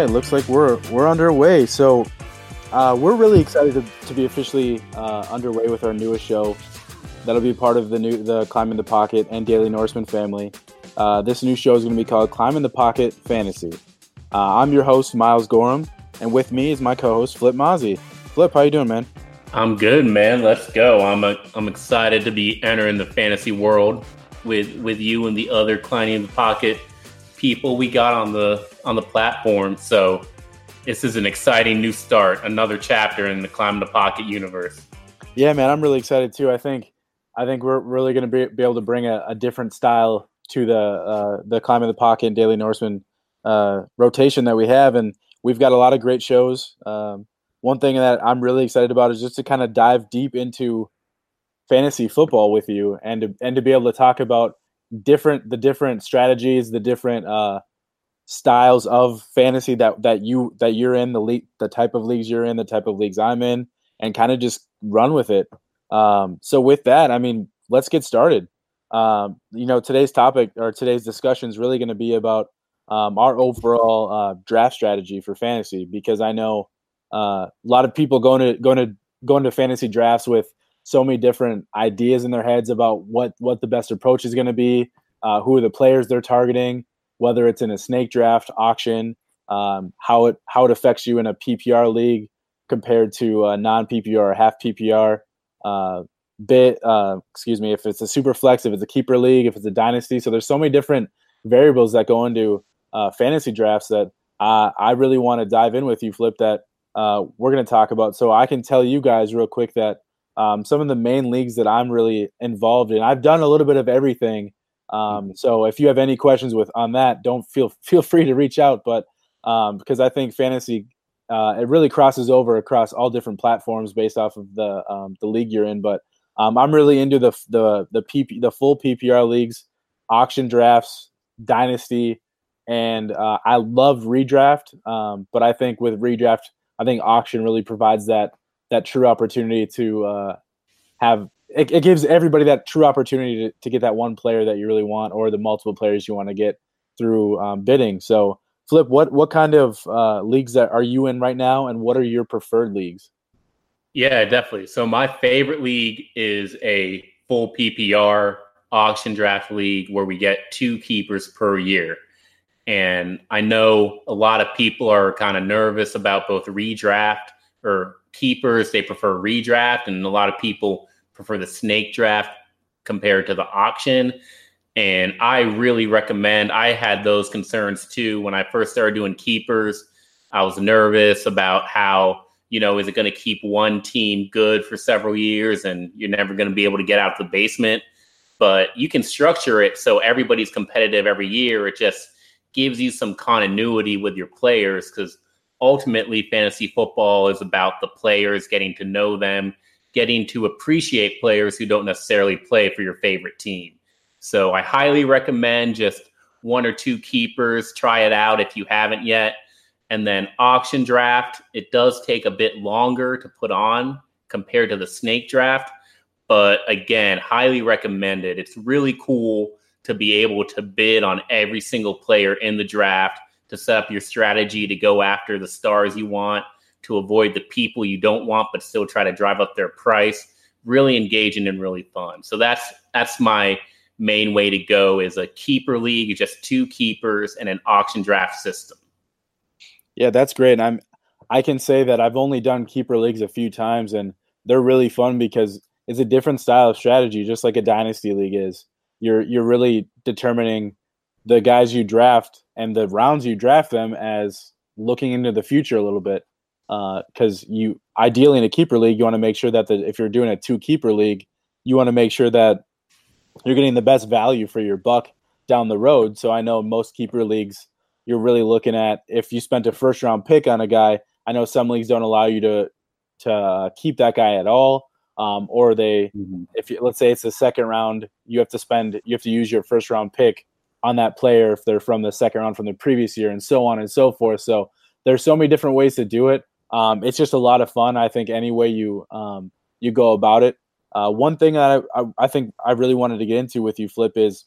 right, looks like we're we're underway. So uh, we're really excited to, to be officially uh, underway with our newest show. That'll be part of the new the Climb in the Pocket and Daily Norseman family. Uh, this new show is going to be called Climb in the Pocket Fantasy. Uh, I'm your host Miles Gorham, and with me is my co-host Flip Mozzie. Flip, how you doing, man? I'm good, man. Let's go. I'm a, I'm excited to be entering the fantasy world with with you and the other climbing in the pocket people we got on the on the platform. So this is an exciting new start, another chapter in the Climb the Pocket universe. Yeah, man, I'm really excited too. I think I think we're really going to be, be able to bring a, a different style to the uh, the Climb the Pocket and Daily Norseman uh, rotation that we have, and we've got a lot of great shows. Um, one thing that I'm really excited about is just to kind of dive deep into fantasy football with you, and to, and to be able to talk about different the different strategies, the different uh, styles of fantasy that that you that you're in, the league, the type of leagues you're in, the type of leagues I'm in, and kind of just run with it. Um, so with that, I mean, let's get started. Um, you know, today's topic or today's discussion is really going to be about um, our overall uh, draft strategy for fantasy because I know uh, a lot of people going to going to going to fantasy drafts with so many different ideas in their heads about what what the best approach is going to be, uh, who are the players they're targeting, whether it's in a snake draft auction, um, how it how it affects you in a PPR league compared to a non PPR or half PPR. Uh, bit uh, excuse me if it's a super flex if it's a keeper league if it's a dynasty so there's so many different variables that go into uh, fantasy drafts that i really want to dive in with you flip that uh, we're going to talk about so i can tell you guys real quick that um, some of the main leagues that I'm really involved in. I've done a little bit of everything. Um, mm-hmm. so if you have any questions with on that, don't feel feel free to reach out. But um, because I think fantasy uh, it really crosses over across all different platforms based off of the um, the league you're in. But um, I'm really into the the the PP, the full PPR leagues, auction drafts, dynasty, and uh, I love redraft. Um, but I think with redraft, I think auction really provides that that true opportunity to uh, have it, it, gives everybody that true opportunity to, to get that one player that you really want or the multiple players you want to get through um, bidding. So, Flip, what what kind of uh, leagues that are you in right now, and what are your preferred leagues? Yeah, definitely. So my favorite league is a full PPR auction draft league where we get two keepers per year. And I know a lot of people are kind of nervous about both redraft or keepers, they prefer redraft, and a lot of people prefer the snake draft compared to the auction. And I really recommend, I had those concerns too when I first started doing keepers. I was nervous about how, you know, is it going to keep one team good for several years and you're never going to be able to get out of the basement? But you can structure it so everybody's competitive every year. It just gives you some continuity with your players because ultimately fantasy football is about the players getting to know them getting to appreciate players who don't necessarily play for your favorite team. So i highly recommend just one or two keepers. Try it out if you haven't yet. And then auction draft it does take a bit longer to put on compared to the snake draft but again highly recommended. It's really cool to be able to bid on every single player in the draft to set up your strategy to go after the stars you want, to avoid the people you don't want, but still try to drive up their price. Really engaging and really fun. So that's that's my main way to go is a keeper league, just two keepers and an auction draft system. Yeah, that's great. And I'm I can say that I've only done keeper leagues a few times and they're really fun because it's a different style of strategy, just like a dynasty league is. You're you're really determining the guys you draft and the rounds you draft them as looking into the future a little bit. Because uh, you ideally in a keeper league, you want to make sure that the, if you're doing a two keeper league, you want to make sure that you're getting the best value for your buck down the road. So I know most keeper leagues, you're really looking at if you spent a first round pick on a guy. I know some leagues don't allow you to to keep that guy at all. Um, or they, mm-hmm. if you, let's say it's the second round, you have to spend, you have to use your first round pick on that player if they're from the second round from the previous year and so on and so forth. So there's so many different ways to do it. Um, it's just a lot of fun. I think any way you um, you go about it. Uh, one thing that I, I, I, think I really wanted to get into with you, Flip, is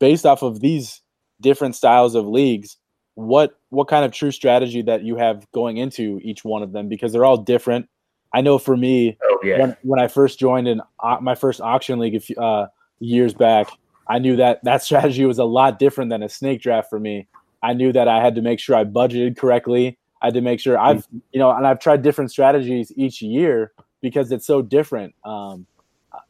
based off of these different styles of leagues. what what kind of true strategy that you have going into each one of them because they're all different. I know for me, oh, yeah. when, when I first joined in uh, my first auction league a few, uh, years back, I knew that that strategy was a lot different than a snake draft for me. I knew that I had to make sure I budgeted correctly. I had to make sure I've, you know, and I've tried different strategies each year because it's so different. Um,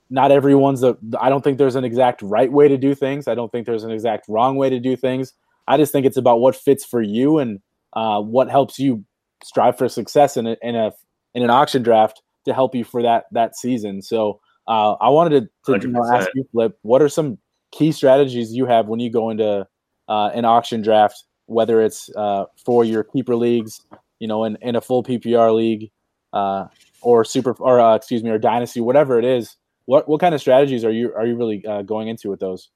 not everyone's a, I don't think there's an exact right way to do things. I don't think there's an exact wrong way to do things. I just think it's about what fits for you and uh, what helps you strive for success in a, in a in an auction draft to help you for that that season. So uh, I wanted to, to you know, ask you, Flip, what are some key strategies you have when you go into uh, an auction draft, whether it's uh, for your keeper leagues, you know, in, in a full PPR league, uh, or super, or uh, excuse me, or dynasty, whatever it is. What what kind of strategies are you are you really uh, going into with those?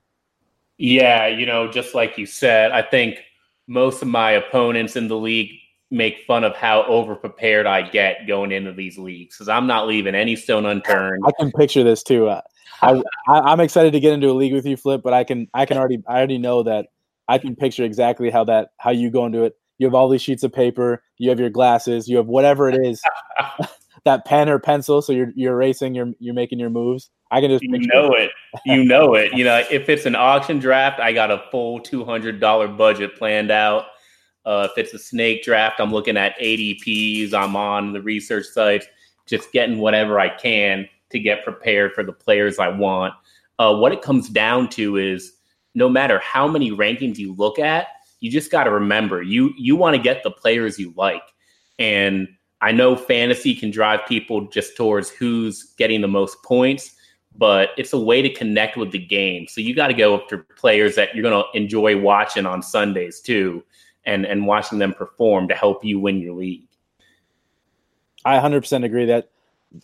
Yeah, you know, just like you said, I think most of my opponents in the league make fun of how overprepared I get going into these leagues because I'm not leaving any stone unturned. I can picture this too. Uh, I, I, am excited to get into a league with you, Flip, but I can I can already I already know that I can picture exactly how that how you go into it. You have all these sheets of paper, you have your glasses, you have whatever it is, that pen or pencil. So you're you're racing, you're you're making your moves. I can just you know it. You know it. You know, if it's an auction draft, I got a full two hundred dollar budget planned out. Uh, if it's a snake draft, I'm looking at ADPs. I'm on the research sites, just getting whatever I can to get prepared for the players I want. Uh, what it comes down to is no matter how many rankings you look at, you just got to remember you you want to get the players you like. And I know fantasy can drive people just towards who's getting the most points but it's a way to connect with the game. So you got to go after players that you're going to enjoy watching on Sundays too, and and watching them perform to help you win your league. I 100% agree that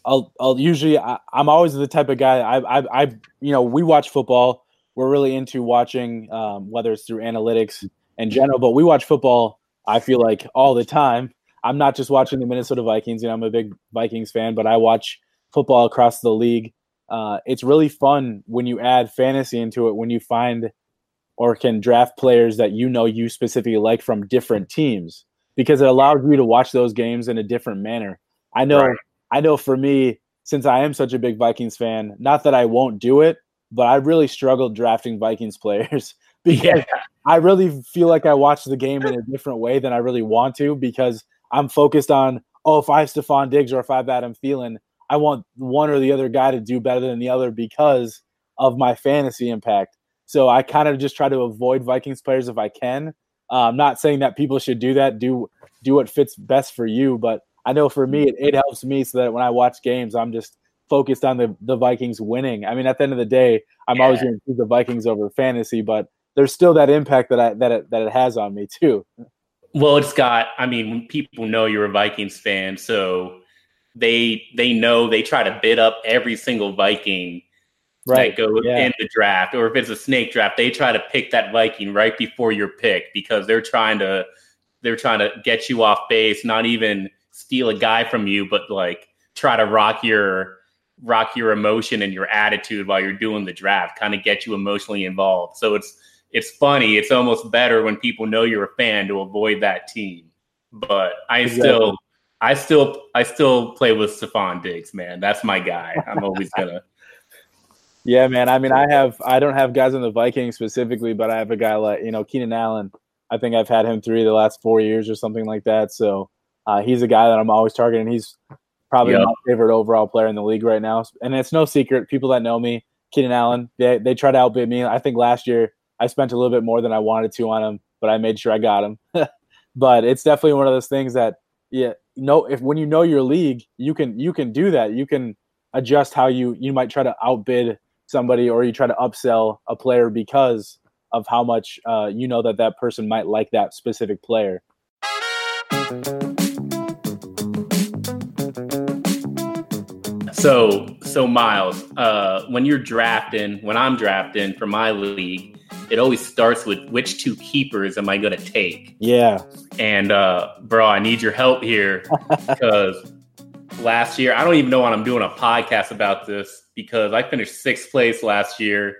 I'll I'll usually I, am always the type of guy I, I I you know we watch football. We're really into watching um, whether it's through analytics in general, but we watch football. I feel like all the time. I'm not just watching the Minnesota Vikings. You know, I'm a big Vikings fan, but I watch football across the league uh, it's really fun when you add fantasy into it when you find or can draft players that you know you specifically like from different teams because it allows you to watch those games in a different manner. I know right. I know for me since I am such a big Vikings fan, not that I won't do it, but I really struggled drafting Vikings players because yeah. I really feel like I watch the game in a different way than I really want to because I'm focused on oh if I have Stefon Diggs or if I have Adam Thielen, I want one or the other guy to do better than the other because of my fantasy impact. So I kind of just try to avoid Vikings players if I can. Uh, I'm not saying that people should do that. Do do what fits best for you, but I know for me mm. it, it helps me so that when I watch games, I'm just focused on the the Vikings winning. I mean, at the end of the day, I'm yeah. always going to choose the Vikings over fantasy, but there's still that impact that I that it, that it has on me too. Well, it's got. I mean, people know you're a Vikings fan, so they they know they try to bid up every single Viking right. that goes yeah. in the draft, or if it's a snake draft, they try to pick that Viking right before your pick because they're trying to they're trying to get you off base, not even steal a guy from you, but like try to rock your rock your emotion and your attitude while you're doing the draft, kind of get you emotionally involved. So it's it's funny. It's almost better when people know you're a fan to avoid that team. But I exactly. still I still I still play with Stefon Diggs, man. That's my guy. I'm always gonna. yeah, man. I mean, I have I don't have guys in the Vikings specifically, but I have a guy like you know Keenan Allen. I think I've had him three of the last four years or something like that. So uh, he's a guy that I'm always targeting. He's probably yep. my favorite overall player in the league right now, and it's no secret. People that know me, Keenan Allen, they they try to outbid me. I think last year I spent a little bit more than I wanted to on him, but I made sure I got him. but it's definitely one of those things that yeah, know if when you know your league, you can you can do that. You can adjust how you you might try to outbid somebody or you try to upsell a player because of how much uh, you know that that person might like that specific player. So, so Miles, uh, when you're drafting, when I'm drafting for my league, it always starts with which two keepers am I going to take? Yeah. And uh, bro, I need your help here because last year I don't even know when I'm doing a podcast about this because I finished sixth place last year,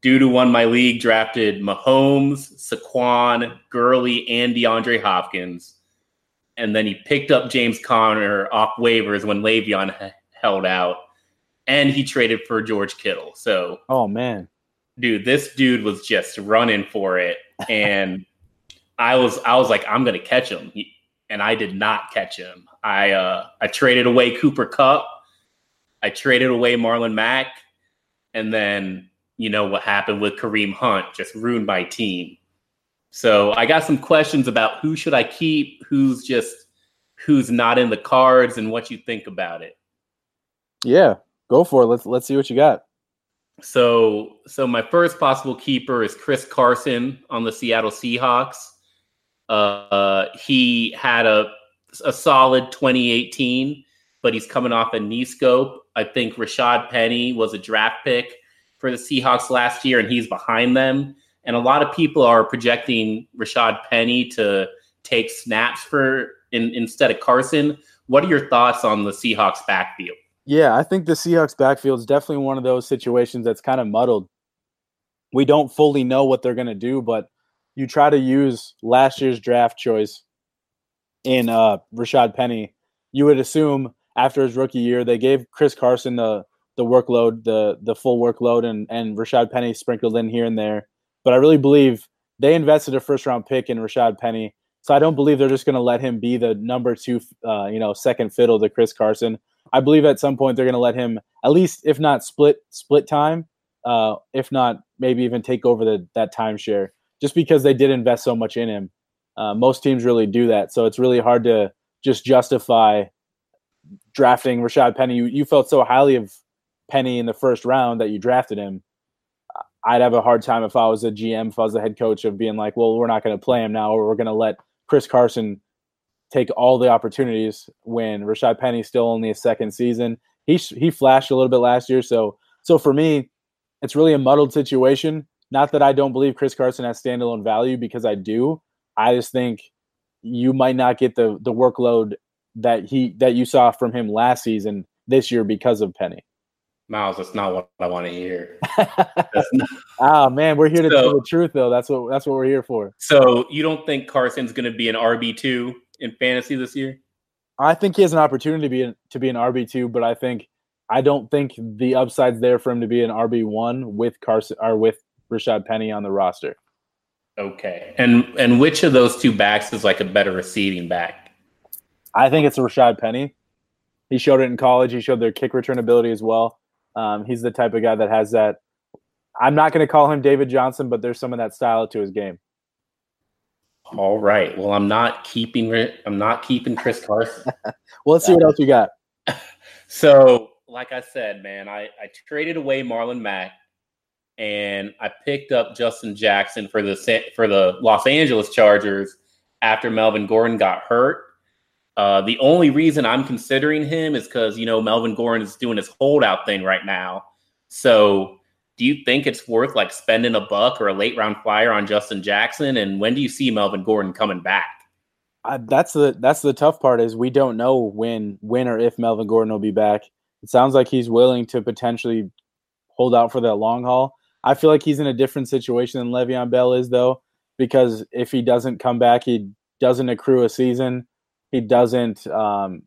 Dude who won my league drafted Mahomes, Saquon, Gurley, and DeAndre Hopkins. And then he picked up James Conner off waivers when Le'Veon held out. And he traded for George Kittle. So, oh man, dude, this dude was just running for it. And I was, I was like, I'm gonna catch him, and I did not catch him. I, uh, I traded away Cooper Kupp, I traded away Marlon Mack, and then you know what happened with Kareem Hunt just ruined my team. So I got some questions about who should I keep, who's just who's not in the cards, and what you think about it. Yeah, go for it. Let's let's see what you got. So so my first possible keeper is Chris Carson on the Seattle Seahawks. Uh, he had a a solid 2018, but he's coming off a knee scope. I think Rashad Penny was a draft pick for the Seahawks last year, and he's behind them. And a lot of people are projecting Rashad Penny to take snaps for in, instead of Carson. What are your thoughts on the Seahawks backfield? Yeah, I think the Seahawks backfield is definitely one of those situations that's kind of muddled. We don't fully know what they're going to do, but you try to use last year's draft choice in uh, Rashad Penny. You would assume after his rookie year, they gave Chris Carson the the workload, the the full workload, and and Rashad Penny sprinkled in here and there. But I really believe they invested a first round pick in Rashad Penny, so I don't believe they're just going to let him be the number two, uh, you know, second fiddle to Chris Carson. I believe at some point they're going to let him at least, if not split split time, uh, if not maybe even take over the that timeshare, just because they did invest so much in him. Uh, most teams really do that, so it's really hard to just justify drafting Rashad Penny. You, you felt so highly of Penny in the first round that you drafted him, I'd have a hard time if I was a GM, if I was the head coach, of being like, well, we're not going to play him now, or we're going to let Chris Carson take all the opportunities when Rashad Penny's still only a second season. He he flashed a little bit last year, so so for me, it's really a muddled situation. Not that I don't believe Chris Carson has standalone value because I do. I just think you might not get the the workload that he that you saw from him last season this year because of Penny. Miles, that's not what I want to hear. oh man, we're here to so, tell the truth though. That's what that's what we're here for. So you don't think Carson's going to be an RB two in fantasy this year? I think he has an opportunity to be an, to be an RB two, but I think I don't think the upside's there for him to be an RB one with Carson or with Rashad Penny on the roster. Okay, and and which of those two backs is like a better receiving back? I think it's Rashad Penny. He showed it in college. He showed their kick return ability as well. Um, he's the type of guy that has that. I'm not going to call him David Johnson, but there's some of that style to his game. All right. Well, I'm not keeping. I'm not keeping Chris Carson. well, let's see what else we got. So, like I said, man, I, I traded away Marlon Mack, and I picked up Justin Jackson for the for the Los Angeles Chargers after Melvin Gordon got hurt. Uh, the only reason I'm considering him is because you know Melvin Gordon is doing his holdout thing right now. So, do you think it's worth like spending a buck or a late round flyer on Justin Jackson? And when do you see Melvin Gordon coming back? Uh, that's the that's the tough part is we don't know when when or if Melvin Gordon will be back. It sounds like he's willing to potentially hold out for that long haul. I feel like he's in a different situation than Le'Veon Bell is though, because if he doesn't come back, he doesn't accrue a season he doesn't. Um,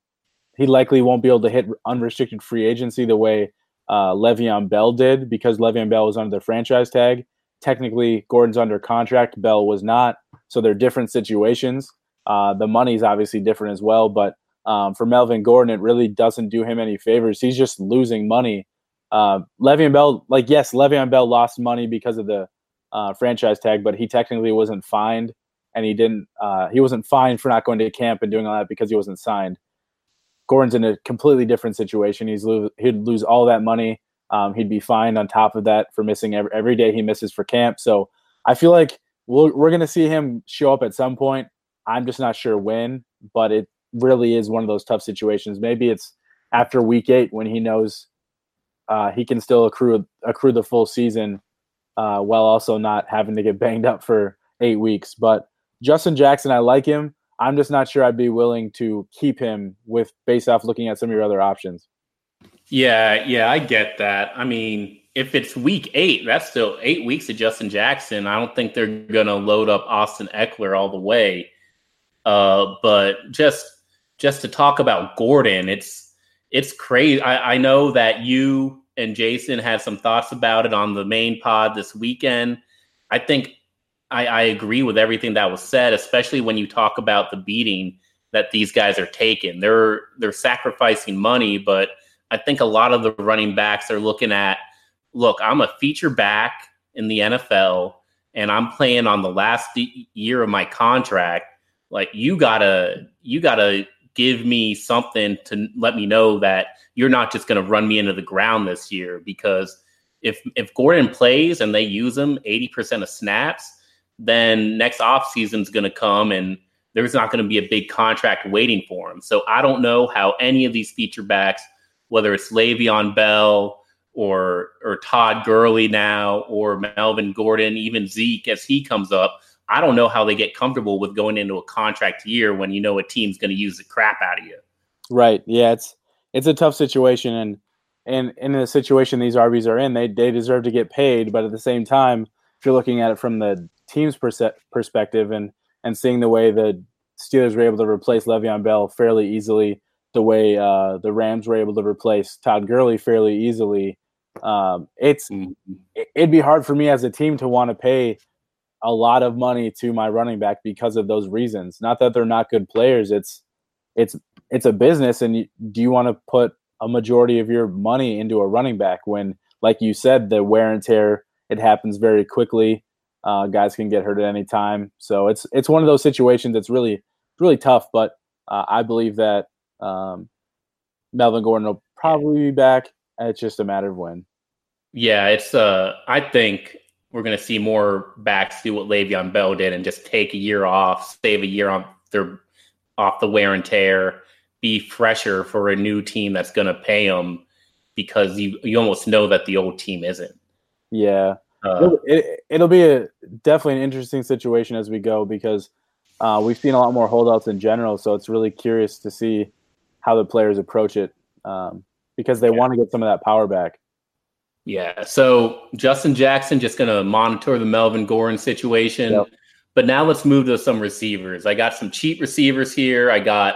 he likely won't be able to hit unrestricted free agency the way uh, Le'Veon Bell did because Le'Veon Bell was under the franchise tag. Technically, Gordon's under contract. Bell was not. So they're different situations. Uh, the money's obviously different as well. But um, for Melvin Gordon, it really doesn't do him any favors. He's just losing money. Uh, Le'Veon Bell, like, yes, Le'Veon Bell lost money because of the uh, franchise tag, but he technically wasn't fined and he didn't uh, he wasn't fined for not going to camp and doing all that because he wasn't signed. Gordon's in a completely different situation. He's lo- he'd lose all that money. Um, he'd be fined on top of that for missing every, every day he misses for camp. So I feel like we we are going to see him show up at some point. I'm just not sure when, but it really is one of those tough situations. Maybe it's after week eight when he knows uh, he can still accrue accrue the full season uh, while also not having to get banged up for eight weeks. But Justin Jackson, I like him. I'm just not sure I'd be willing to keep him with based off looking at some of your other options. Yeah, yeah, I get that. I mean, if it's week eight, that's still eight weeks of Justin Jackson. I don't think they're gonna load up Austin Ekeler all the way. Uh, but just just to talk about Gordon, it's it's crazy. I, I know that you and Jason had some thoughts about it on the main pod this weekend. I think I, I agree with everything that was said, especially when you talk about the beating that these guys are taking. They're they're sacrificing money, but I think a lot of the running backs are looking at, look, I'm a feature back in the NFL and I'm playing on the last year of my contract. Like you gotta you gotta give me something to let me know that you're not just gonna run me into the ground this year because if if Gordon plays and they use him 80% of snaps, then next offseason is going to come and there's not going to be a big contract waiting for him. So I don't know how any of these feature backs, whether it's Le'Veon Bell or or Todd Gurley now or Melvin Gordon, even Zeke as he comes up, I don't know how they get comfortable with going into a contract year when you know a team's going to use the crap out of you. Right. Yeah, it's it's a tough situation and and in the situation these RBs are in, they they deserve to get paid, but at the same time, if you're looking at it from the team's perse- perspective and and seeing the way the Steelers were able to replace Le'Veon Bell fairly easily, the way uh, the Rams were able to replace Todd Gurley fairly easily, um, it's mm-hmm. it'd be hard for me as a team to want to pay a lot of money to my running back because of those reasons. Not that they're not good players. It's it's it's a business, and you, do you want to put a majority of your money into a running back when, like you said, the wear and tear it happens very quickly. Uh, guys can get hurt at any time, so it's it's one of those situations that's really really tough. But uh, I believe that um, Melvin Gordon will probably be back. It's just a matter of when. Yeah, it's. Uh, I think we're going to see more backs do what Le'Veon Bell did and just take a year off, save a year on their off the wear and tear, be fresher for a new team that's going to pay them because you you almost know that the old team isn't. Yeah, uh, it, will be a definitely an interesting situation as we go because uh, we've seen a lot more holdouts in general. So it's really curious to see how the players approach it um, because they yeah. want to get some of that power back. Yeah. So Justin Jackson just going to monitor the Melvin Gordon situation. Yep. But now let's move to some receivers. I got some cheap receivers here. I got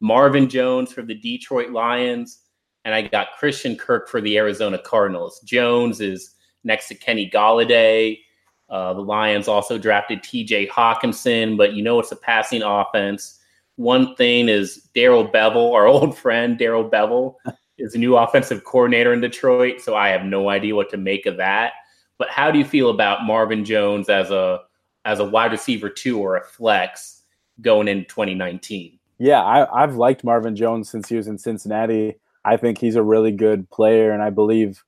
Marvin Jones for the Detroit Lions, and I got Christian Kirk for the Arizona Cardinals. Jones is next to Kenny Golladay. Uh, the Lions also drafted TJ Hockenson, but you know it's a passing offense. One thing is Darrell Bevell, our old friend Darrell Bevell, is a new offensive coordinator in Detroit, so I have no idea what to make of that. But how do you feel about Marvin Jones as a as a wide receiver two or a flex going in 2019? Yeah, I, I've liked Marvin Jones since he was in Cincinnati. I think he's a really good player, and I believe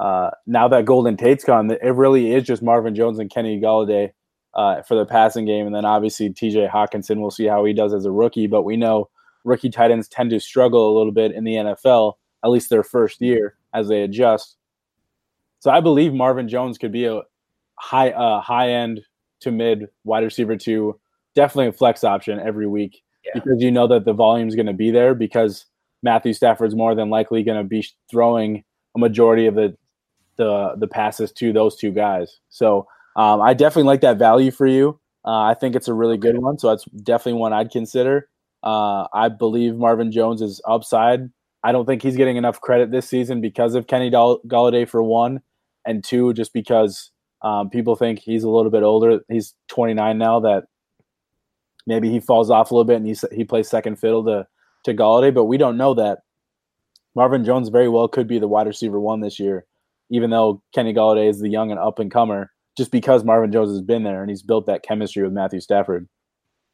uh, now that Golden Tate's gone, it really is just Marvin Jones and Kenny Golladay uh, for the passing game, and then obviously T.J. Hockenson. We'll see how he does as a rookie, but we know rookie tight ends tend to struggle a little bit in the NFL, at least their first year as they adjust. So I believe Marvin Jones could be a high uh, high end to mid wide receiver two, definitely a flex option every week yeah. because you know that the volume is going to be there because Matthew Stafford's more than likely going to be throwing a majority of the the the passes to those two guys. So um, I definitely like that value for you. Uh, I think it's a really good one. So that's definitely one I'd consider. Uh, I believe Marvin Jones is upside. I don't think he's getting enough credit this season because of Kenny Golladay for one, and two, just because um, people think he's a little bit older. He's 29 now. That maybe he falls off a little bit and he he plays second fiddle to to Golladay, but we don't know that. Marvin Jones very well could be the wide receiver one this year, even though Kenny Golladay is the young and up and comer, just because Marvin Jones has been there and he's built that chemistry with Matthew Stafford.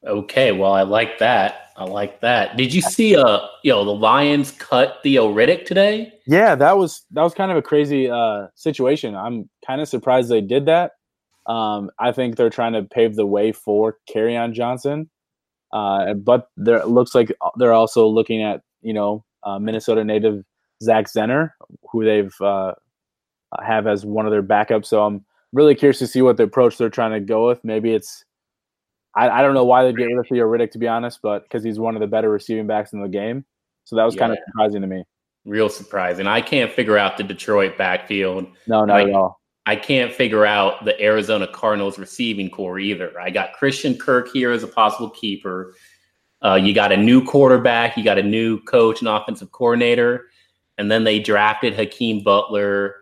Okay, well, I like that. I like that. Did you see uh you know the Lions cut Theo Riddick today? Yeah, that was that was kind of a crazy uh situation. I'm kind of surprised they did that. Um, I think they're trying to pave the way for Kerryon Johnson. Uh, but there looks like they're also looking at you know uh, Minnesota native Zach Zenner, who they've uh, have as one of their backups. So I'm really curious to see what the approach they're trying to go with. Maybe it's I, I don't know why they get rid of Theo Riddick to be honest, but because he's one of the better receiving backs in the game. So that was yeah. kind of surprising to me. Real surprising. I can't figure out the Detroit backfield. No, not I, at all. I can't figure out the Arizona Cardinals receiving corps either. I got Christian Kirk here as a possible keeper. Uh, you got a new quarterback, you got a new coach and offensive coordinator, and then they drafted Hakeem Butler.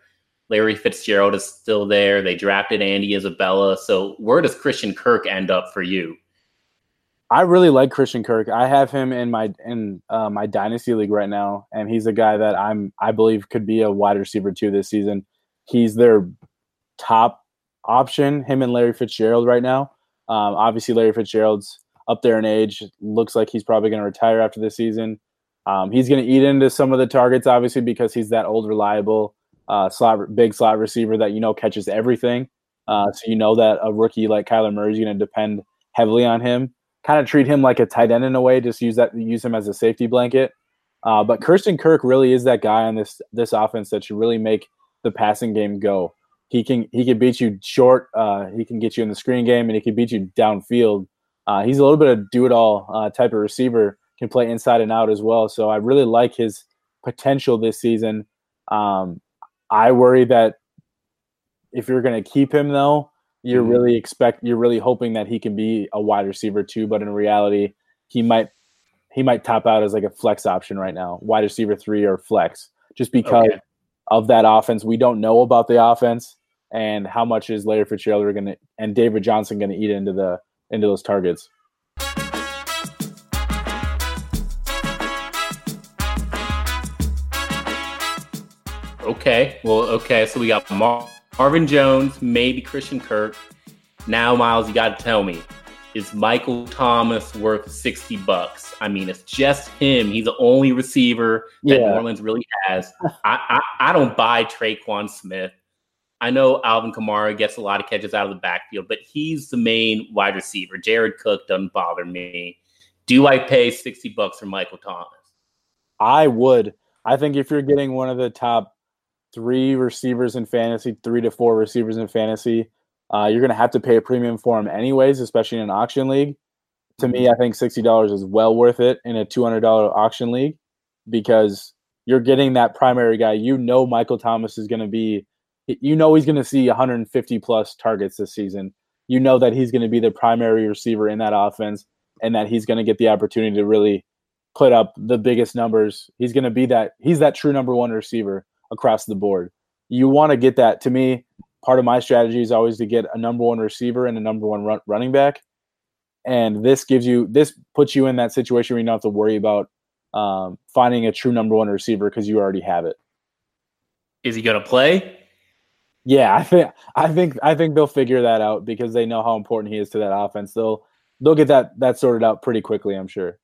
Larry Fitzgerald is still there. They drafted Andy Isabella. So where does Christian Kirk end up for you? I really like Christian Kirk. I have him in my in uh, my dynasty league right now, and he's a guy that I'm I believe could be a wide receiver two this season. He's their top option. Him and Larry Fitzgerald right now. Um, obviously, Larry Fitzgerald's up there in age. Looks like he's probably going to retire after this season. Um, he's going to eat into some of the targets, obviously, because he's that old, reliable uh, slot, big slot receiver that you know catches everything. Uh, so you know that a rookie like Kyler Murray is going to depend heavily on him. Kind of treat him like a tight end in a way. Just use that, use him as a safety blanket. Uh, but Christian Kirk really is that guy on this this offense that should really make the passing game go. He can he can beat you short. Uh, he can get you in the screen game, and he can beat you downfield. Uh, he's a little bit of do it all uh, type of receiver. Can play inside and out as well. So I really like his potential this season. Um, I worry that if you're going to keep him though, you're mm-hmm. really expect you're really hoping that he can be a wide receiver two. But in reality, he might he might top out as like a flex option right now, wide receiver three or flex, just because okay. of that offense. We don't know about the offense and how much is Larry Fitzgerald going to and David Johnson going to eat into the into those targets. Okay. Well, okay. So we got Mar- Marvin Jones, maybe Christian Kirk. Now, Miles, you got to tell me, is Michael Thomas worth 60 bucks? I mean, it's just him. He's the only receiver that yeah. New Orleans really has. I, I, I don't buy Tre'Quan Smith. I know Alvin Kamara gets a lot of catches out of the backfield, but he's the main wide receiver. Jared Cook doesn't bother me. Do I pay 60 bucks for Michael Thomas? I would. I think if you're getting one of the top three receivers in fantasy, three to four receivers in fantasy, uh, you're going to have to pay a premium for him anyways, especially in an auction league. To me, I think $60 is well worth it in a $200 auction league because you're getting that primary guy. You know, Michael Thomas is going to be you know he's going to see 150 plus targets this season. You know that he's going to be the primary receiver in that offense and that he's going to get the opportunity to really put up the biggest numbers. He's going to be that he's that true number 1 receiver across the board. You want to get that to me part of my strategy is always to get a number 1 receiver and a number 1 run, running back. And this gives you this puts you in that situation where you don't have to worry about um, finding a true number 1 receiver because you already have it. Is he going to play? Yeah, I think I think I think they'll figure that out because they know how important he is to that offense. They'll they'll get that that sorted out pretty quickly, I'm sure.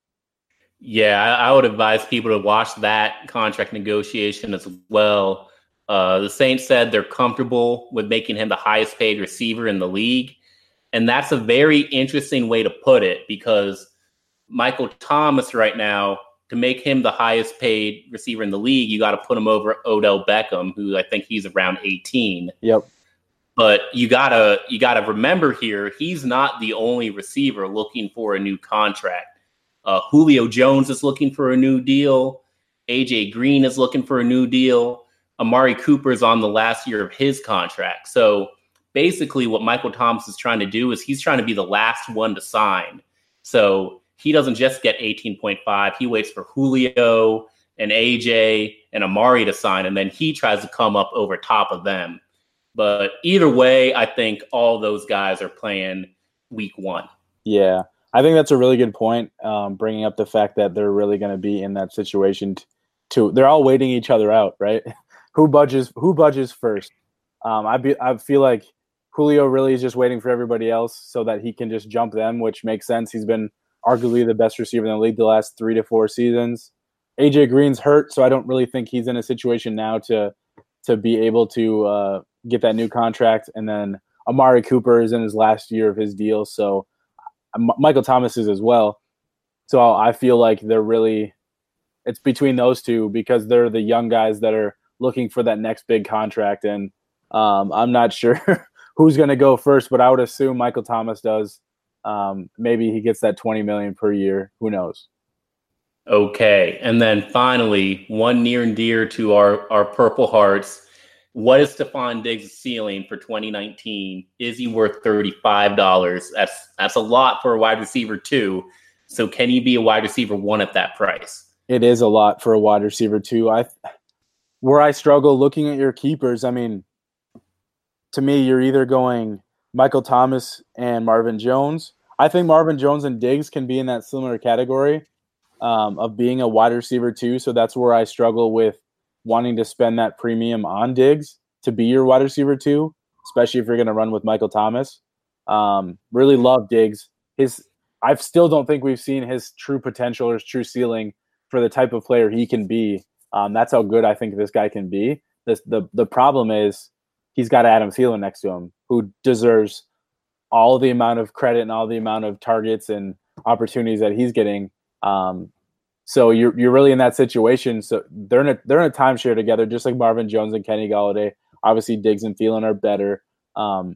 Yeah, I, I would advise people to watch that contract negotiation as well. Uh, the Saints said they're comfortable with making him the highest paid receiver in the league. And that's a very interesting way to put it because Michael Thomas right now to make him the highest paid receiver in the league, you got to put him over Odell Beckham, who I think he's around 18. Yep. But you gotta you gotta remember here, he's not the only receiver looking for a new contract. Uh, Julio Jones is looking for a new deal. AJ Green is looking for a new deal. Amari Cooper is on the last year of his contract. So basically, what Michael Thomas is trying to do is he's trying to be the last one to sign. So he doesn't just get 18.5. He waits for Julio and AJ and Amari to sign, and then he tries to come up over top of them. But either way, I think all those guys are playing week one. Yeah, I think that's a really good point. Um, bringing up the fact that they're really going to be in that situation. To they're all waiting each other out, right? who budges? Who budges first? Um, I be, I feel like Julio really is just waiting for everybody else so that he can just jump them, which makes sense. He's been arguably the best receiver in the league the last three to four seasons. AJ Green's hurt, so I don't really think he's in a situation now to to be able to uh, get that new contract. And then Amari Cooper is in his last year of his deal, so M- Michael Thomas is as well. So I feel like they're really it's between those two because they're the young guys that are looking for that next big contract, and um, I'm not sure who's going to go first, but I would assume Michael Thomas does um, maybe he gets that 20 million per year. Who knows? Okay. And then finally, one near and dear to our, our purple hearts. What is Stefon Diggs' ceiling for 2019? Is he worth $35? That's that's a lot for a wide receiver two. So can he be a wide receiver one at that price? It is a lot for a wide receiver two. I where I struggle looking at your keepers, I mean, to me, you're either going Michael Thomas and Marvin Jones. I think Marvin Jones and Diggs can be in that similar category um, of being a wide receiver two. So that's where I struggle with wanting to spend that premium on Diggs to be your wide receiver two, especially if you're going to run with Michael Thomas. Um, really love Diggs. His I still don't think we've seen his true potential or his true ceiling for the type of player he can be. Um, that's how good I think this guy can be. This, the the problem is he's got Adam Thielen next to him, who deserves all the amount of credit and all the amount of targets and opportunities that he's getting. Um, so you're you're really in that situation. So they're in a they're in a timeshare together, just like Marvin Jones and Kenny Golladay. Obviously, Diggs and Thielen are better, um,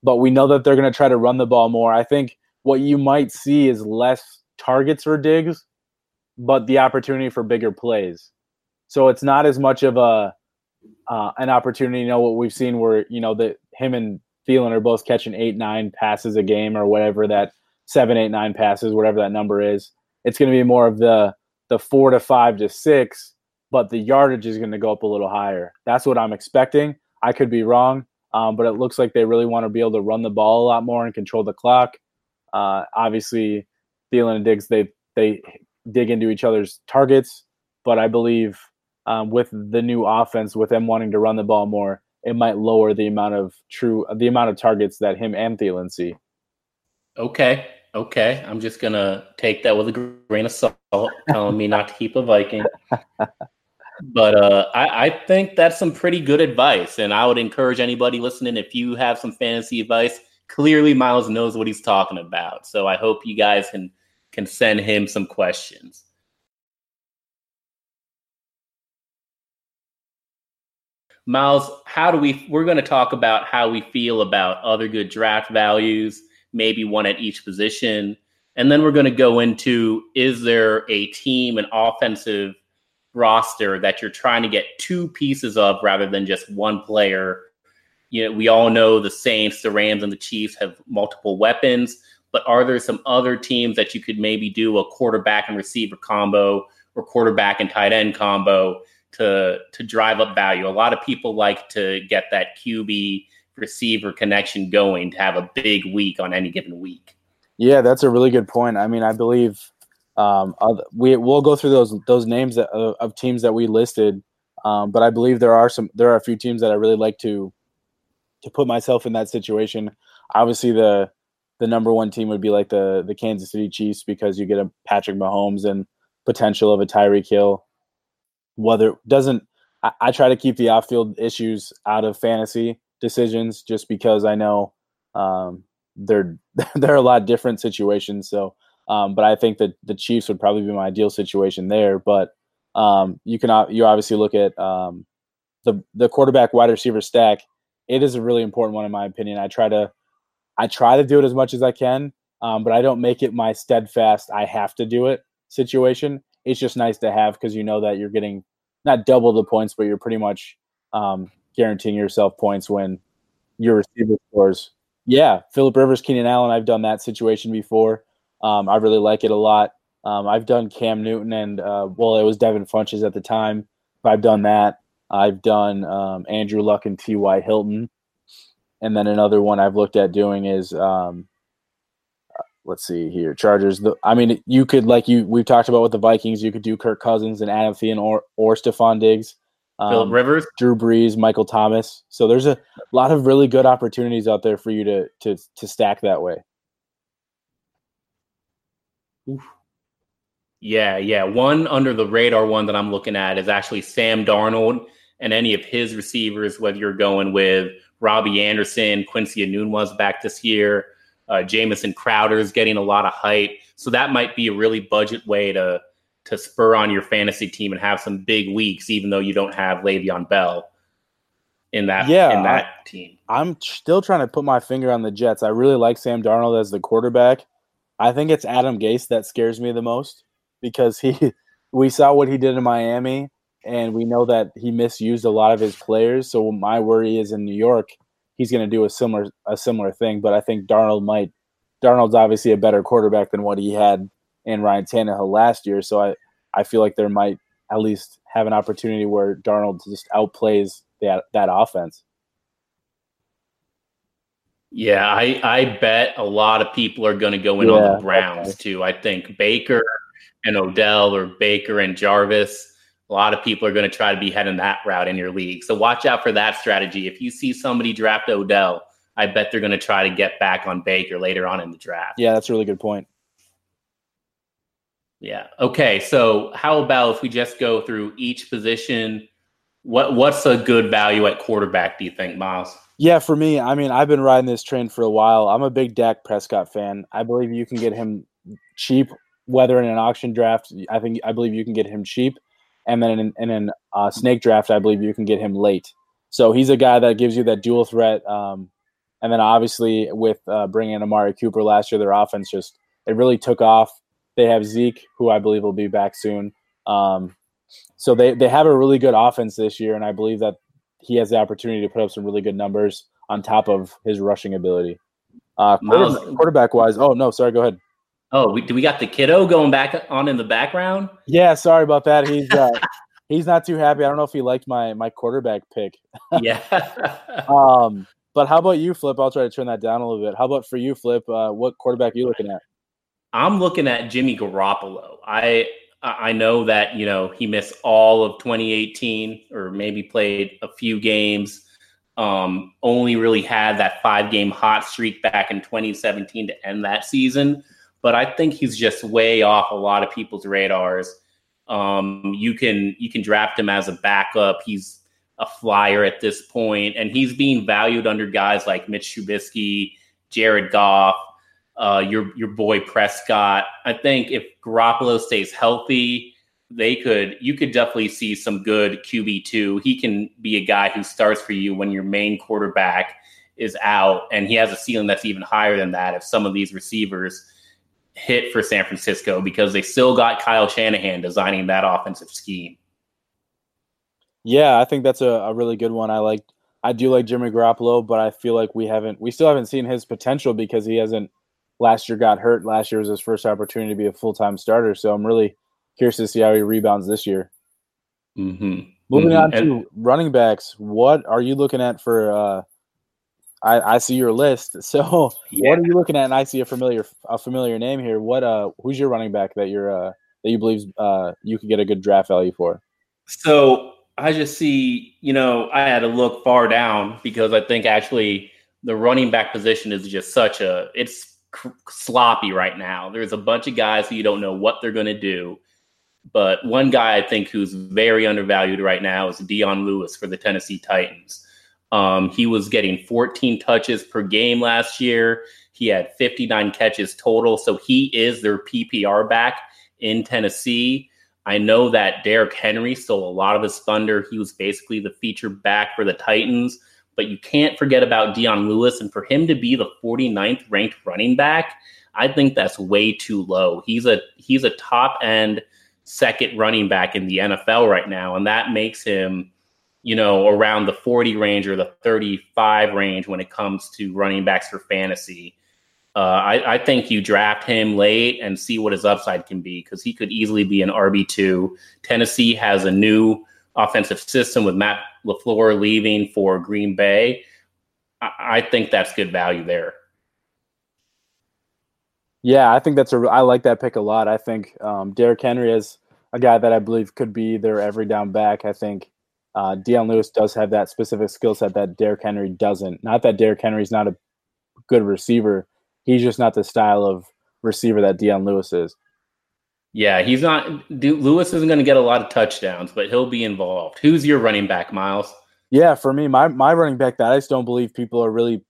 but we know that they're going to try to run the ball more. I think what you might see is less targets for Diggs, but the opportunity for bigger plays. So it's not as much of a uh, an opportunity. You know what we've seen where you know that him and Thielen are both catching eight nine passes a game or whatever that seven eight nine passes, whatever that number is. It's going to be more of the the four to five to six, but the yardage is going to go up a little higher. That's what I'm expecting. I could be wrong, um, but it looks like they really want to be able to run the ball a lot more and control the clock. Uh, obviously, Thielen and Diggs they they dig into each other's targets, but I believe um, with the new offense, with them wanting to run the ball more, it might lower the amount of true the amount of targets that him and Thielen see. Okay, okay. I'm just gonna take that with a grain of salt, telling me not to keep a Viking. But uh, I, I think that's some pretty good advice, and I would encourage anybody listening if you have some fantasy advice. Clearly, Miles knows what he's talking about, so I hope you guys can can send him some questions. Miles, how do we? We're going to talk about how we feel about other good draft values, maybe one at each position. And then we're going to go into is there a team, an offensive roster that you're trying to get two pieces of rather than just one player? You know, we all know the Saints, the Rams, and the Chiefs have multiple weapons, but are there some other teams that you could maybe do a quarterback and receiver combo or quarterback and tight end combo to to drive up value. A lot of people like to get that QB receiver connection going to have a big week on any given week. Yeah, that's a really good point. I mean, I believe um, we we'll go through those those names that, of, of teams that we listed, um, but I believe there are some there are a few teams that I really like to to put myself in that situation. Obviously, the the number one team would be like the the Kansas City Chiefs because you get a Patrick Mahomes and potential of a Tyreek Hill whether doesn't I, I try to keep the outfield issues out of fantasy decisions just because I know um, they're they're a lot of different situations. So, um, but I think that the Chiefs would probably be my ideal situation there. But um, you can you obviously look at um, the the quarterback wide receiver stack. It is a really important one in my opinion. I try to I try to do it as much as I can, um, but I don't make it my steadfast. I have to do it situation it's just nice to have because you know that you're getting not double the points, but you're pretty much um, guaranteeing yourself points when your receiver scores. Yeah, Philip Rivers, Keenan Allen. I've done that situation before. Um, I really like it a lot. Um, I've done Cam Newton and uh, well, it was Devin Funchess at the time. I've done that. I've done um, Andrew Luck and T.Y. Hilton, and then another one I've looked at doing is um, let's see here. Chargers. The, I mean, you could like you we've talked about with the Vikings. You could do Kirk Cousins and Adam Thielen or or Stefon Diggs, um, Philip Rivers, Drew Brees, Michael Thomas. So there's a lot of really good opportunities out there for you to to to stack that way. Oof. Yeah, yeah. One under the radar one that I'm looking at is actually Sam Darnold and any of his receivers, whether you're going with Robbie Anderson, Quincy Enunwa's back this year, uh, Jamison Crowder is getting a lot of hype, so that might be a really budget way to to spur on your fantasy team and have some big weeks, even though you don't have Le'Veon Bell in that yeah, in that I, team. I'm still trying to put my finger on the Jets. I really like Sam Darnold as the quarterback. I think it's Adam Gase that scares me the most because he we saw what he did in Miami, and we know that he misused a lot of his players. So my worry is in New York, he's going to do a similar a similar thing. But I think Darnold might. Darnold's obviously a better quarterback than what he had in Ryan Tannehill last year. So I I feel like there might at least have an opportunity where Darnold just outplays that that offense. Yeah, I, I bet a lot of people are going to go in yeah, on the Browns okay. too. I think Baker and Odell or Baker and Jarvis. A lot of people are going to try to be heading that route in your league. So watch out for that strategy. If you see somebody draft Odell, I bet they're going to try to get back on Baker later on in the draft. Yeah, that's a really good point. Yeah. Okay. So how about if we just go through each position? What what's a good value at quarterback? Do you think, Miles? Yeah, for me, I mean, I've been riding this train for a while. I'm a big Dak Prescott fan. I believe you can get him cheap, whether in an auction draft. I think I believe you can get him cheap, and then in, in an uh, snake draft, I believe you can get him late. So he's a guy that gives you that dual threat. Um, and then obviously with uh, bringing in Amari Cooper last year, their offense just it really took off. They have Zeke, who I believe will be back soon. Um, so they, they have a really good offense this year, and I believe that he has the opportunity to put up some really good numbers on top of his rushing ability. Uh, quarterback wise, oh no, sorry, go ahead. Oh, we, do we got the kiddo going back on in the background? Yeah, sorry about that. He's uh, he's not too happy. I don't know if he liked my my quarterback pick. yeah. um, but how about you, Flip? I'll try to turn that down a little bit. How about for you, Flip? Uh, what quarterback are you looking at? I'm looking at Jimmy Garoppolo. I I know that you know he missed all of 2018, or maybe played a few games. Um, only really had that five game hot streak back in 2017 to end that season. But I think he's just way off a lot of people's radars. Um, you can you can draft him as a backup. He's a flyer at this point, and he's being valued under guys like Mitch Trubisky, Jared Goff, uh, your your boy Prescott. I think if Garoppolo stays healthy, they could you could definitely see some good QB two. He can be a guy who starts for you when your main quarterback is out, and he has a ceiling that's even higher than that if some of these receivers hit for San Francisco because they still got Kyle Shanahan designing that offensive scheme. Yeah, I think that's a, a really good one. I like I do like Jimmy Garoppolo, but I feel like we haven't we still haven't seen his potential because he hasn't last year got hurt. Last year was his first opportunity to be a full time starter. So I'm really curious to see how he rebounds this year. Mm-hmm. Moving mm-hmm. on to and, running backs, what are you looking at for? Uh, I, I see your list. So yeah. what are you looking at? And I see a familiar a familiar name here. What uh, who's your running back that you're uh, that you believe uh, you could get a good draft value for? So I just see, you know, I had to look far down because I think actually the running back position is just such a it's sloppy right now. There's a bunch of guys who you don't know what they're going to do. But one guy I think who's very undervalued right now is Dion Lewis for the Tennessee Titans. Um, he was getting 14 touches per game last year. He had 59 catches total. So he is their PPR back in Tennessee. I know that Derrick Henry stole a lot of his thunder. He was basically the feature back for the Titans but you can't forget about Dion Lewis. And for him to be the 49th ranked running back, I think that's way too low. He's a he's a top end second running back in the NFL right now, and that makes him, you know, around the 40 range or the 35 range when it comes to running backs for fantasy. Uh, I, I, think you draft him late and see what his upside can be because he could easily be an RB two. Tennessee has a new offensive system with Matt LaFleur leaving for Green Bay, I, I think that's good value there. Yeah, I think that's a. I like that pick a lot. I think um, Derrick Henry is a guy that I believe could be their every down back. I think uh, Dion Lewis does have that specific skill set that Derrick Henry doesn't. Not that Derrick Henry's not a good receiver. He's just not the style of receiver that Dion Lewis is. Yeah, he's not. Lewis isn't going to get a lot of touchdowns, but he'll be involved. Who's your running back, Miles? Yeah, for me, my my running back that I just don't believe people are really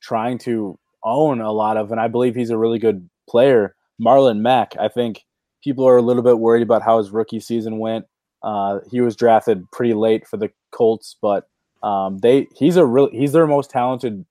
trying to own a lot of, and I believe he's a really good player. Marlon Mack. I think people are a little bit worried about how his rookie season went. Uh, he was drafted pretty late for the Colts, but um, they he's a real he's their most talented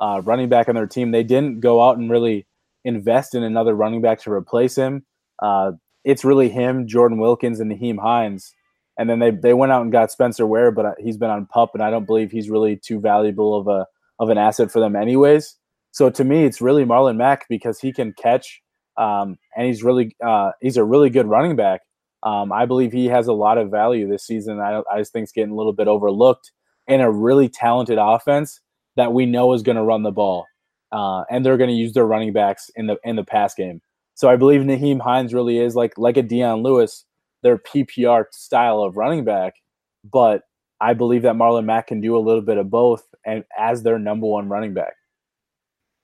uh, running back on their team. They didn't go out and really invest in another running back to replace him. Uh, it's really him, Jordan Wilkins, and Nyheim Hines. And then they, they went out and got Spencer Ware, but uh, he's been on pup, and I don't believe he's really too valuable of a of an asset for them, anyways. So to me, it's really Marlon Mack because he can catch, um, and he's really uh, he's a really good running back. Um, I believe he has a lot of value this season. I, I just think it's getting a little bit overlooked in a really talented offense that we know is going to run the ball, uh, and they're going to use their running backs in the in the pass game. So I believe Nyheim Hines really is like like a Dion Lewis, their PPR style of running back, but I believe that Marlon Mack can do a little bit of both, and as their number one running back.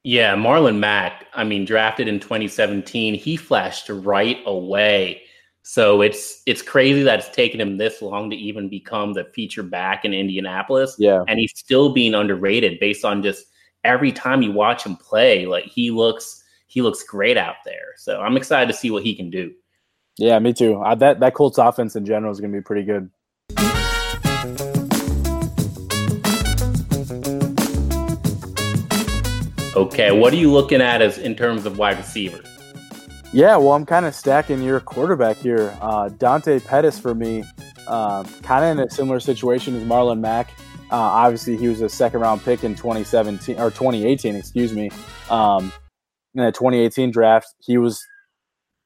Yeah, Marlon Mack. I mean, drafted in 2017, he flashed right away. So it's it's crazy that it's taken him this long to even become the feature back in Indianapolis. Yeah, and he's still being underrated based on just every time you watch him play. Like he looks he looks great out there. So I'm excited to see what he can do. Yeah, me too. Uh, that that Colts offense in general is going to be pretty good. Okay, what are you looking at as in terms of wide receivers? Yeah, well, I'm kind of stacking your quarterback here. Uh, Dante Pettis for me, uh, kind of in a similar situation as Marlon Mack. Uh, obviously, he was a second round pick in 2017 or 2018, excuse me. Um, in the 2018 draft, he was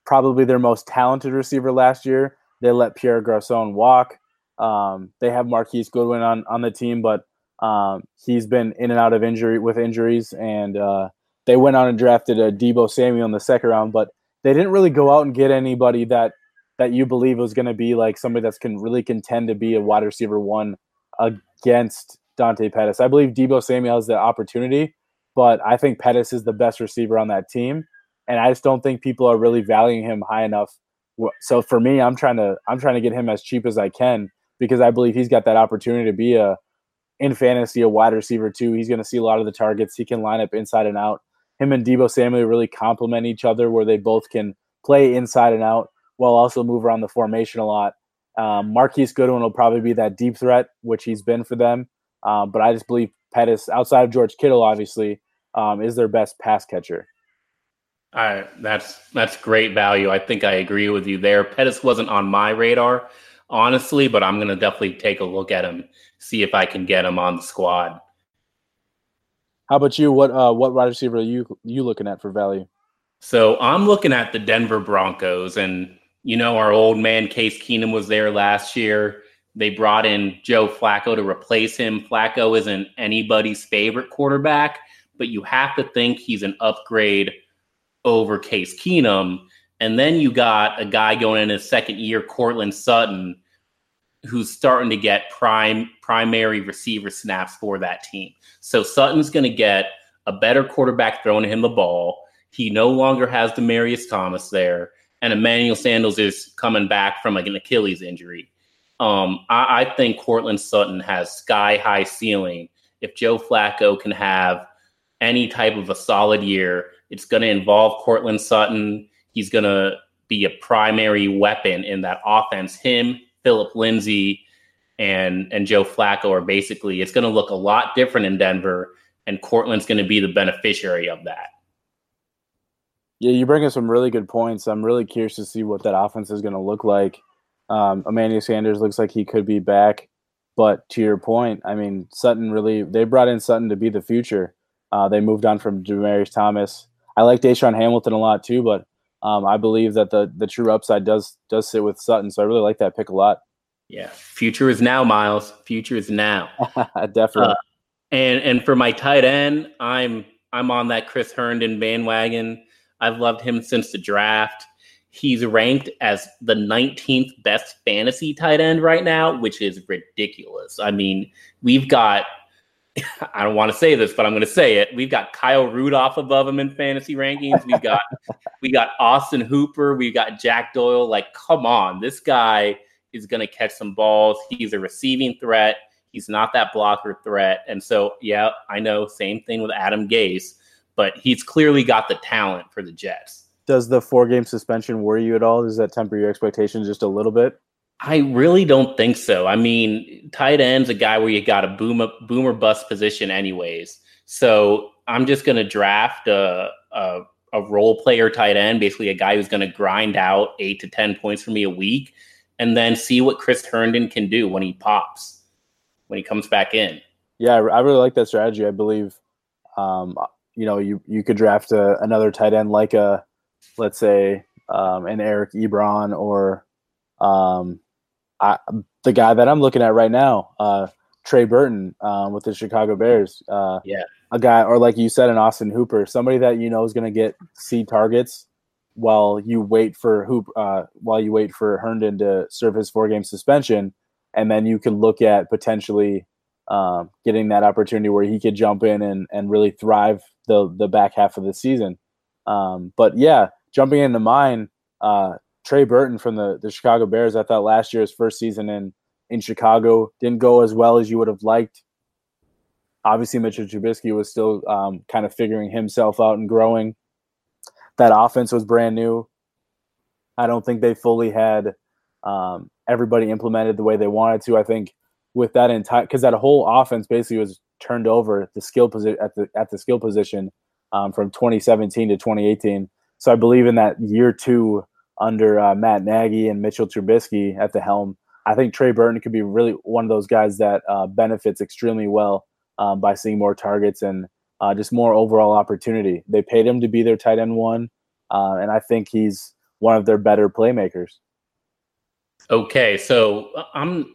probably their most talented receiver last year. They let Pierre Garcon walk. Um, they have Marquise Goodwin on on the team, but um, he's been in and out of injury with injuries, and uh, they went on and drafted a Deebo Samuel in the second round, but they didn't really go out and get anybody that that you believe was going to be like somebody that's can really contend to be a wide receiver one against Dante Pettis. I believe Deebo Samuel has the opportunity, but I think Pettis is the best receiver on that team, and I just don't think people are really valuing him high enough. So for me, I'm trying to I'm trying to get him as cheap as I can because I believe he's got that opportunity to be a in fantasy a wide receiver too. He's going to see a lot of the targets. He can line up inside and out. Him and Deebo Samuel really complement each other, where they both can play inside and out while also move around the formation a lot. Um, Marquise Goodwin will probably be that deep threat, which he's been for them. Um, but I just believe Pettis, outside of George Kittle, obviously, um, is their best pass catcher. All right, that's that's great value. I think I agree with you there. Pettis wasn't on my radar, honestly, but I'm going to definitely take a look at him see if I can get him on the squad. How about you? What uh, what wide receiver are you you looking at for value? So I'm looking at the Denver Broncos, and you know our old man Case Keenum was there last year. They brought in Joe Flacco to replace him. Flacco isn't anybody's favorite quarterback, but you have to think he's an upgrade over Case Keenum. And then you got a guy going in his second year, Courtland Sutton, who's starting to get prime primary receiver snaps for that team. So Sutton's going to get a better quarterback throwing him the ball. He no longer has Demaryius Thomas there, and Emmanuel Sanders is coming back from like an Achilles injury. Um, I, I think Courtland Sutton has sky high ceiling. If Joe Flacco can have any type of a solid year, it's going to involve Courtland Sutton. He's going to be a primary weapon in that offense. Him, Philip Lindsay and and Joe Flacco are basically it's going to look a lot different in Denver, and Courtland's going to be the beneficiary of that. Yeah, you bring up some really good points. I'm really curious to see what that offense is going to look like. Um, Emmanuel Sanders looks like he could be back, but to your point, I mean Sutton really they brought in Sutton to be the future. Uh, they moved on from Demaryius Thomas. I like DaeSean Hamilton a lot too, but um, I believe that the the true upside does does sit with Sutton. So I really like that pick a lot. Yeah, future is now, Miles. Future is now. Definitely. Uh, and and for my tight end, I'm I'm on that Chris Herndon bandwagon. I've loved him since the draft. He's ranked as the 19th best fantasy tight end right now, which is ridiculous. I mean, we've got I don't want to say this, but I'm going to say it. We've got Kyle Rudolph above him in fantasy rankings. We've got we got Austin Hooper. We've got Jack Doyle. Like, come on, this guy is going to catch some balls. He's a receiving threat. He's not that blocker threat. And so, yeah, I know. Same thing with Adam Gase, but he's clearly got the talent for the Jets. Does the four game suspension worry you at all? Does that temper your expectations just a little bit? I really don't think so. I mean, tight end's a guy where you got a boom boomer bust position anyways. So I'm just going to draft a, a, a role player tight end, basically a guy who's going to grind out eight to 10 points for me a week, and then see what Chris Herndon can do when he pops, when he comes back in. Yeah, I really like that strategy. I believe, um, you know, you, you could draft a, another tight end like a, let's say, um, an Eric Ebron or um, I, the guy that I'm looking at right now, uh, Trey Burton um, with the Chicago Bears. Uh, yeah, a guy, or like you said, an Austin Hooper, somebody that you know is going to get C targets while you wait for Hoop, uh, while you wait for Herndon to serve his four game suspension, and then you can look at potentially um, getting that opportunity where he could jump in and and really thrive the the back half of the season. Um, but yeah, jumping into mine, uh, Trey Burton from the the Chicago Bears. I thought last year's first season in in Chicago didn't go as well as you would have liked obviously Mitchell Trubisky was still um, kind of figuring himself out and growing. That offense was brand new. I don't think they fully had um, everybody implemented the way they wanted to. I think with that entire because that whole offense basically was turned over the skill position at the at the skill position um, from 2017 to 2018. So I believe in that year two under uh, Matt Nagy and Mitchell Trubisky at the helm. I think Trey Burton could be really one of those guys that uh, benefits extremely well um, by seeing more targets and uh, just more overall opportunity. They paid him to be their tight end one, uh, and I think he's one of their better playmakers. Okay, so uh, I'm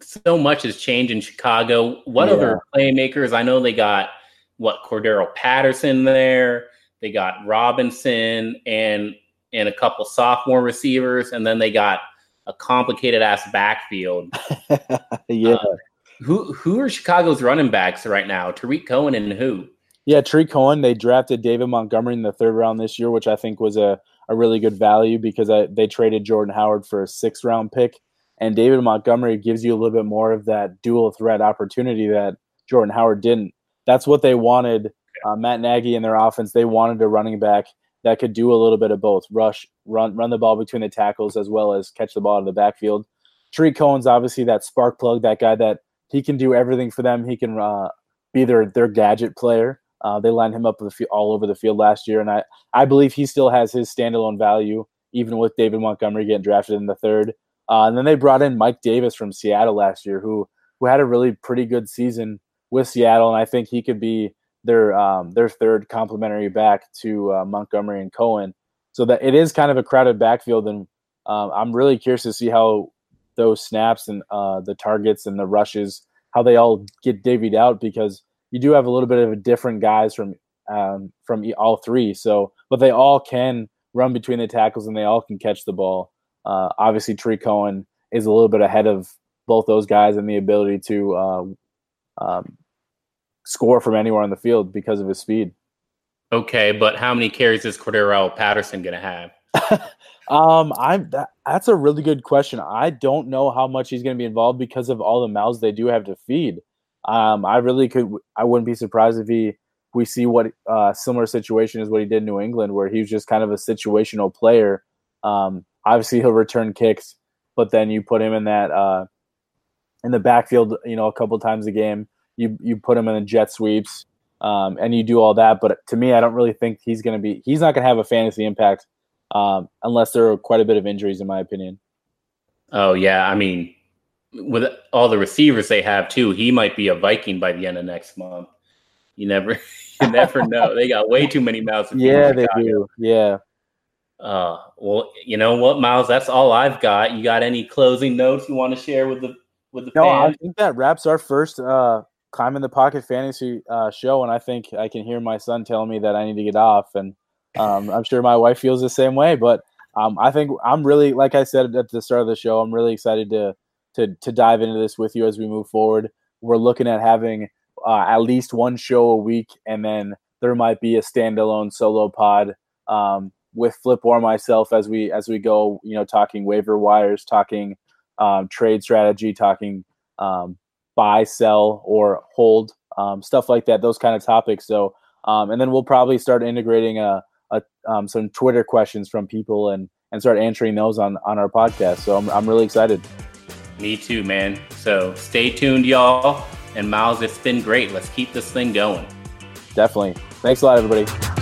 so much has changed in Chicago. What yeah. other playmakers? I know they got what Cordarrelle Patterson there. They got Robinson and and a couple sophomore receivers, and then they got a complicated ass backfield. yeah. Uh, who who are Chicago's running backs right now? Tarik Cohen and who? Yeah, Tarik Cohen. They drafted David Montgomery in the third round this year, which I think was a, a really good value because I, they traded Jordan Howard for a sixth round pick. And David Montgomery gives you a little bit more of that dual threat opportunity that Jordan Howard didn't. That's what they wanted. Uh, Matt Nagy and their offense, they wanted a running back that could do a little bit of both rush, run, run the ball between the tackles, as well as catch the ball out of the backfield. Tarik Cohen's obviously that spark plug, that guy that he can do everything for them. He can uh, be their their gadget player. Uh, they lined him up all over the field last year, and I I believe he still has his standalone value, even with David Montgomery getting drafted in the third. Uh, and then they brought in Mike Davis from Seattle last year, who who had a really pretty good season with Seattle, and I think he could be their um, their third complementary back to uh, Montgomery and Cohen. So that it is kind of a crowded backfield, and um, I'm really curious to see how those snaps and uh, the targets and the rushes, how they all get divvied out because you do have a little bit of a different guys from um, from all three. So, but they all can run between the tackles and they all can catch the ball. Uh, obviously, Tarik Cohen is a little bit ahead of both those guys in the ability to uh, um, score from anywhere on the field because of his speed. Okay, but how many carries is Cordarrelle Patterson going to have? Um, I'm that, that's a really good question. I don't know how much he's going to be involved because of all the mouths they do have to feed. Um, I really could. I wouldn't be surprised if he we see what uh, similar situation is what he did in New England, where he was just kind of a situational player. Um, obviously, he'll return kicks, but then you put him in that uh, in the backfield, you know, a couple times a game. You you put him in the jet sweeps, um, and you do all that. But to me, I don't really think he's going to be. He's not going to have a fantasy impact um, unless there are quite a bit of injuries, in my opinion. Oh yeah, I mean, with all the receivers they have too, he might be a Viking by the end of next month. You never, you never know. They got way too many mouths. Yeah, they do. Yeah. Uh, well, you know what, Miles? That's all I've got. You got any closing notes you want to share with the with the? No, fans? I think that wraps our first uh, climb in the pocket fantasy uh, show, and I think I can hear my son telling me that I need to get off, and um, I'm sure my wife feels the same way, but um, I think I'm really, like I said at the start of the show, I'm really excited to to to dive into this with you as we move forward. We're looking at having uh, at least one show a week, and then there might be a standalone solo pod um, with Flip or myself as we as we go. You know, talking waiver wires, talking um, trade strategy, talking um, buy, sell, or hold um, stuff like that. Those kind of topics. So, um, and then we'll probably start integrating a a, um, some Twitter questions from people and and start answering those on on our podcast. So I'm I'm really excited. Me too, man. So stay tuned, y'all. And Miles, it's been great. Let's keep this thing going. Definitely. Thanks a lot, everybody.